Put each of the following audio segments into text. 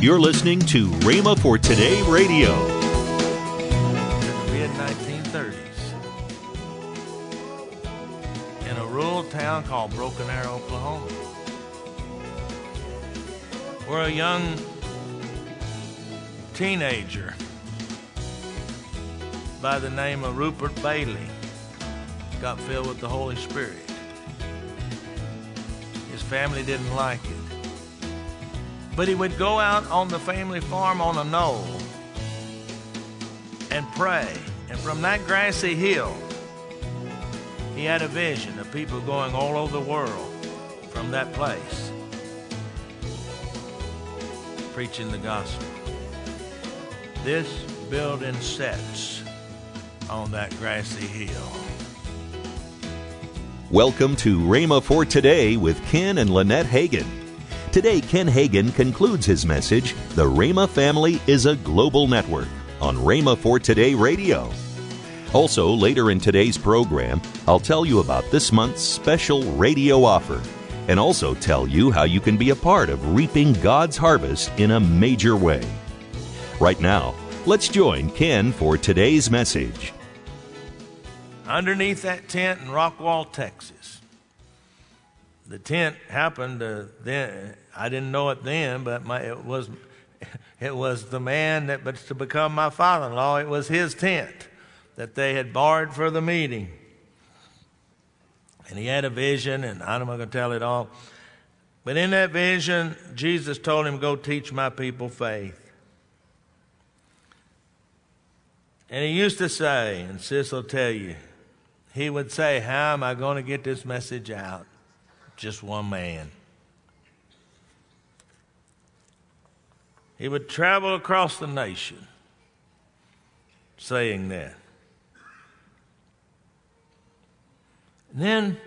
You're listening to Rhema for Today Radio. In the mid 1930s in a rural town called Broken Arrow, Oklahoma, where a young teenager by the name of Rupert Bailey got filled with the Holy Spirit. His family didn't like it. But he would go out on the family farm on a knoll and pray. And from that grassy hill, he had a vision of people going all over the world from that place preaching the gospel. This building sets on that grassy hill. Welcome to Rhema for Today with Ken and Lynette Hagin. Today, Ken Hagin concludes his message The Rhema Family is a Global Network on Rhema for Today Radio. Also, later in today's program, I'll tell you about this month's special radio offer and also tell you how you can be a part of reaping God's harvest in a major way. Right now, let's join Ken for today's message. underneath that tent in Rockwall, Texas. The tent happened to then. I didn't know it then, but my, it was it was the man that was to become my father-in-law. It was his tent that they had borrowed for the meeting, and he had a vision, and I'm not going to tell it all. But in that vision, Jesus told him, "Go teach my people faith." And he used to say, and Sis will tell you, he would say, How am I going to get this message out? Just one man. He would travel across the nation saying that. And then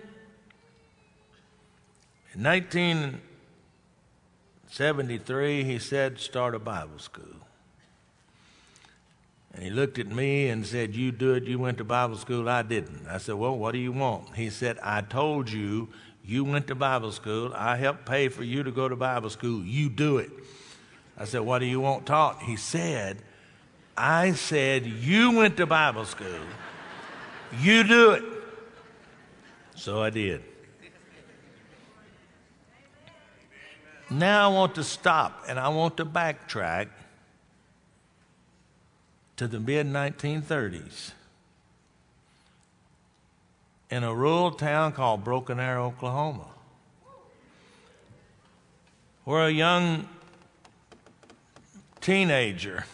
in 1973, he said, Start a Bible school. And he looked at me and said, You do it. You went to Bible school. I didn't. I said, Well, what do you want? He said, I told you you went to Bible school. I helped pay for you to go to Bible school. You do it. I said, What do you want taught? He said, I said, You went to Bible school. You do it. So I did. Now I want to stop and I want to backtrack to the mid 1930s in a rural town called Broken Arrow, Oklahoma, where a young teenager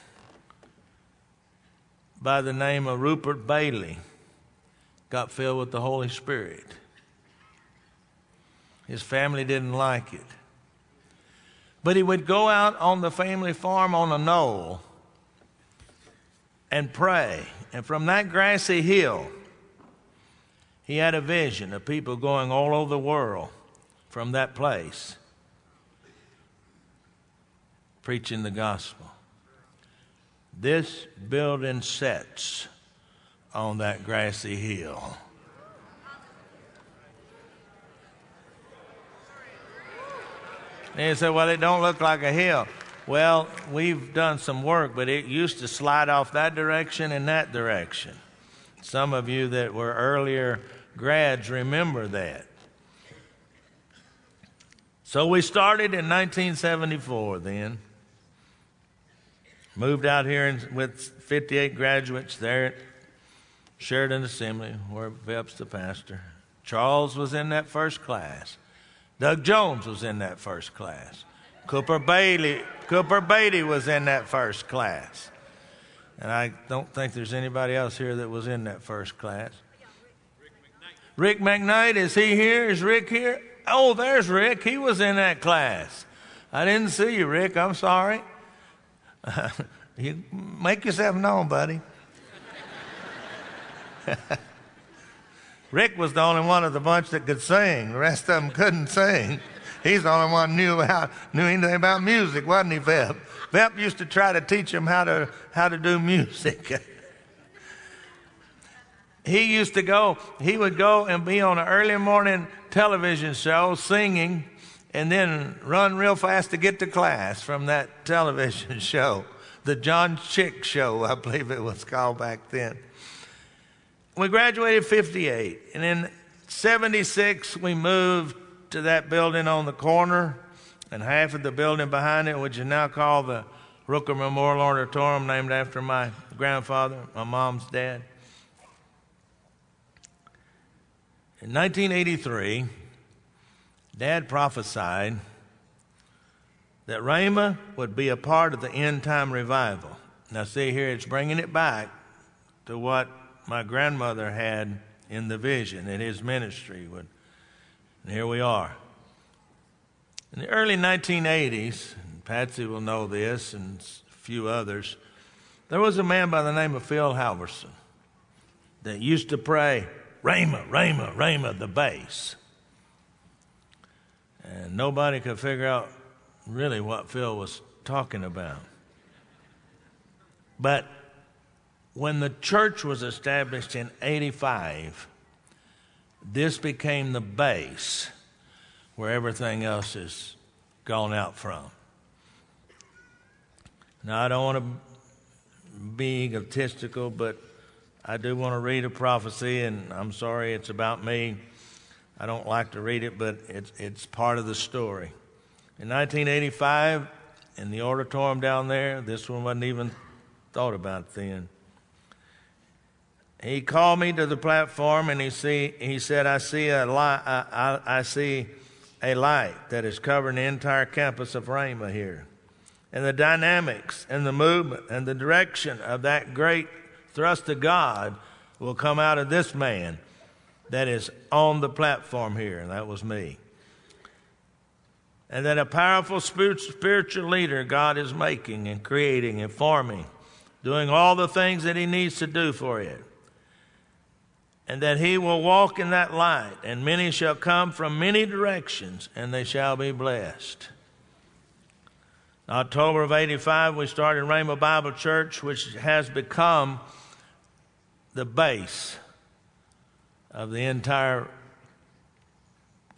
by the name of Rupert Bailey got filled with the Holy Spirit. His family didn't like it. But he would go out on the family farm on a knoll and pray. And from that grassy hill, he had a vision of people going all over the world from that place preaching the gospel. This building sets on that grassy hill. And you say, well, it don't look like a hill. Well, we've done some work, but it used to slide off that direction and that direction. Some of you that were earlier grads remember that. So we started in 1974 then. Moved out here in, with 58 graduates there at Sheridan Assembly, where Veps the pastor. Charles was in that first class. Doug Jones was in that first class. Cooper Bailey, Cooper Beatty was in that first class. And I don't think there's anybody else here that was in that first class. Rick McKnight, is he here? Is Rick here? Oh, there's Rick. He was in that class. I didn't see you, Rick. I'm sorry. you make yourself known, buddy. Rick was the only one of the bunch that could sing. The rest of them couldn't sing. He's the only one knew how knew anything about music, wasn't he, Vep? Vep used to try to teach him how to how to do music. he used to go. He would go and be on an early morning television show singing, and then run real fast to get to class from that television show, the John Chick Show, I believe it was called back then. We graduated 58, and in 76 we moved to that building on the corner, and half of the building behind it, which is now called the Rooker Memorial Auditorium, named after my grandfather, my mom's dad. In 1983, Dad prophesied that Rhema would be a part of the end time revival. Now, see here, it's bringing it back to what my grandmother had in the vision that his ministry would. And here we are. In the early 1980s, and Patsy will know this and a few others, there was a man by the name of Phil Halverson that used to pray, Rhema, Rhema, Rhema, the base. And nobody could figure out really what Phil was talking about. But when the church was established in 85, this became the base where everything else is gone out from. Now, I don't want to be egotistical, but I do want to read a prophecy, and I'm sorry it's about me. I don't like to read it, but it's, it's part of the story. In 1985, in the auditorium down there, this one wasn't even thought about then. He called me to the platform and he, see, he said, I see, a light, I, I, I see a light that is covering the entire campus of Rhema here. And the dynamics and the movement and the direction of that great thrust of God will come out of this man that is on the platform here, and that was me. And that a powerful spiritual leader God is making and creating and forming, doing all the things that He needs to do for it and that he will walk in that light, and many shall come from many directions, and they shall be blessed. In October of 85, we started Rhema Bible Church, which has become the base of the entire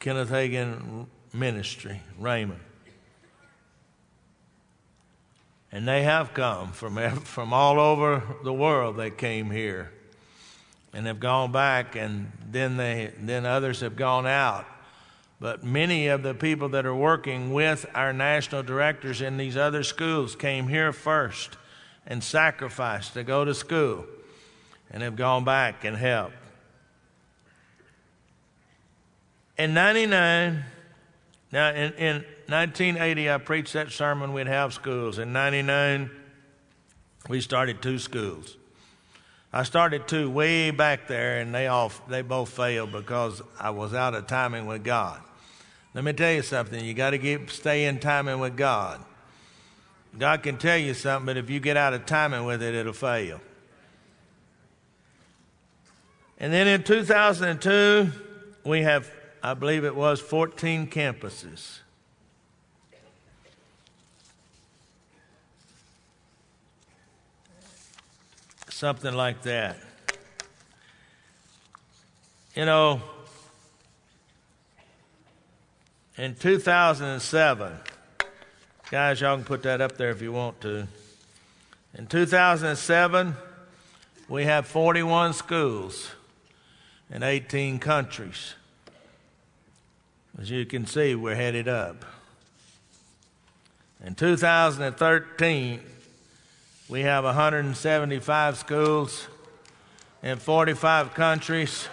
Kenneth Hagin ministry, Raymond. And they have come from, from all over the world, they came here and have gone back, and then, they, then others have gone out. But many of the people that are working with our national directors in these other schools came here first and sacrificed to go to school and have gone back and helped. In 99, now in, in 1980, I preached that sermon we'd have schools. In 99, we started two schools. I started two way back there, and they all they both failed because I was out of timing with God. Let me tell you something: you got to keep stay in timing with God. God can tell you something, but if you get out of timing with it, it'll fail. And then in 2002, we have, I believe it was, 14 campuses. something like that. You know, in 2007, guys, y'all can put that up there if you want to. In 2007, we have 41 schools in 18 countries. As you can see, we're headed up. In 2013, we have 175 schools in 45 countries.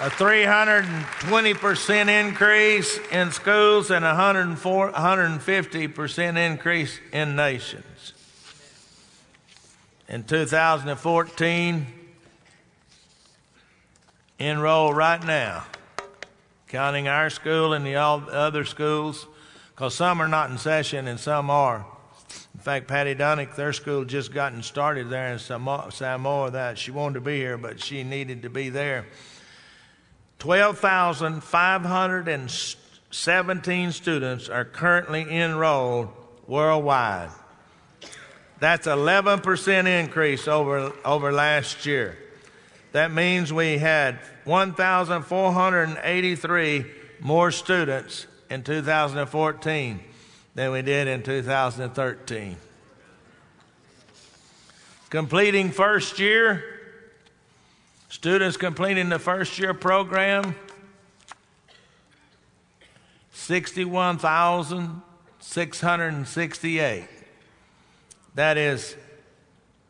A 320% increase in schools and a 150% increase in nations. In 2014, enroll right now, counting our school and the other schools, because some are not in session and some are. In fact, Patty Dunnick, their school just gotten started there in Samoa. That she wanted to be here, but she needed to be there. Twelve thousand five hundred and seventeen students are currently enrolled worldwide. That's 11% increase over, over last year. That means we had 1,483 more students in 2014 than we did in 2013. Completing first year, students completing the first year program, 61,668. That is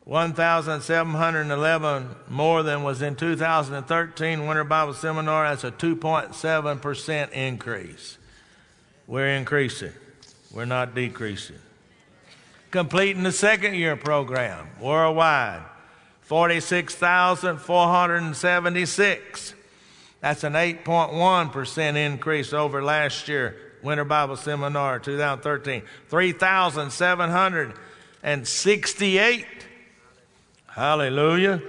1,711 more than was in 2013 Winter Bible Seminar. That's a 2.7% increase. We're increasing, we're not decreasing. Completing the second year program worldwide, 46,476. That's an 8.1% increase over last year, Winter Bible Seminar 2013. 3,768 Hallelujah.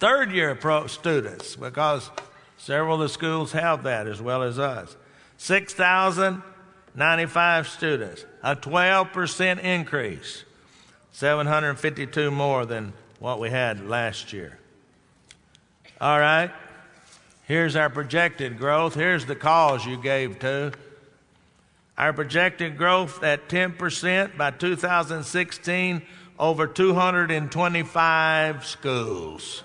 Third year pro students, because several of the schools have that as well as us. 6,095 students, a 12% increase, 752 more than what we had last year. All right, here's our projected growth. Here's the cause you gave to. Our projected growth at 10% by 2016 over 225 schools.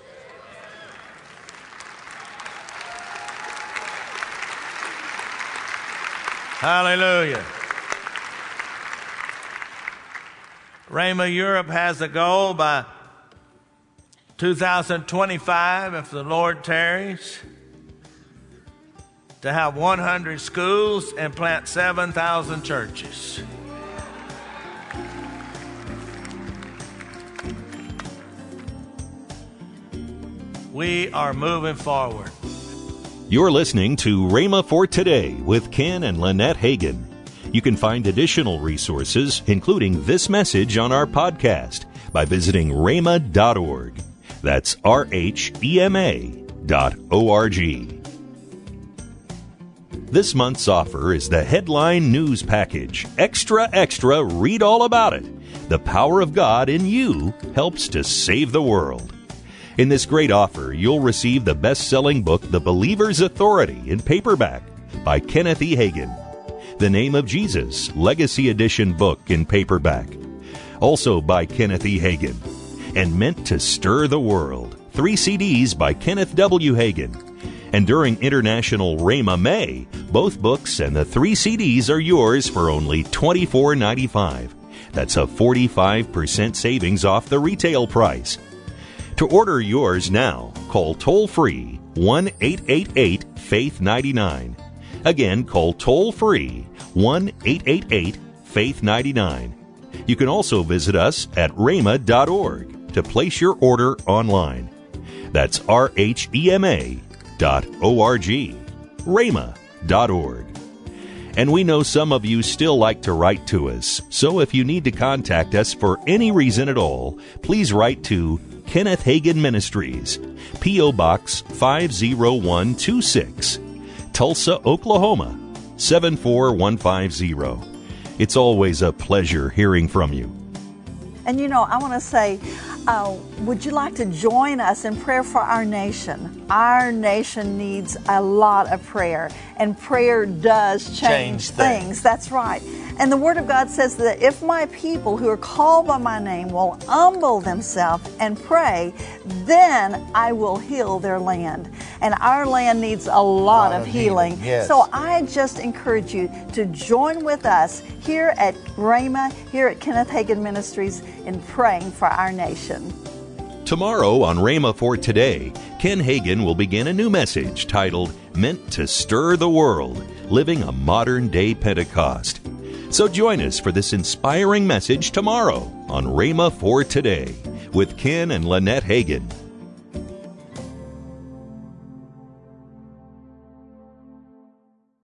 Hallelujah. Rhema Europe has a goal by 2025, if the Lord tarries, to have 100 schools and plant 7,000 churches. We are moving forward. You're listening to Rhema for Today with Ken and Lynette Hagin. You can find additional resources, including this message, on our podcast by visiting rhema.org. That's R H E M A dot O R G. This month's offer is the headline news package. Extra, extra, read all about it. The power of God in you helps to save the world. In this great offer, you'll receive the best selling book, The Believer's Authority, in paperback by Kenneth E. Hagin. The Name of Jesus, Legacy Edition book in paperback, also by Kenneth E. Hagin. And Meant to Stir the World, three CDs by Kenneth W. Hagin. And during International Rhema May, both books and the three CDs are yours for only $24.95. That's a 45% savings off the retail price. To order yours now, call toll free 1 888 Faith 99. Again, call toll free 1 888 Faith 99. You can also visit us at rhema.org to place your order online. That's R H E M A dot O R G. rhema.org. And we know some of you still like to write to us, so if you need to contact us for any reason at all, please write to Kenneth Hagin Ministries, P.O. Box 50126, Tulsa, Oklahoma 74150. It's always a pleasure hearing from you. And you know, I want to say, uh, would you like to join us in prayer for our nation? Our nation needs a lot of prayer, and prayer does change, Change things. things. That's right. And the Word of God says that if my people who are called by my name will humble themselves and pray, then I will heal their land. And our land needs a lot, of, of healing. healing, yes. So I just encourage you to join with us here at Rhema, here at Kenneth Hagin Ministries, in praying for our nation. Tomorrow on Rhema for Today, Ken Hagin will begin a new message titled Meant to Stir the World Living a Modern Day Pentecost. So join us for this inspiring message tomorrow on Rhema for Today with Ken and Lynette Hagin.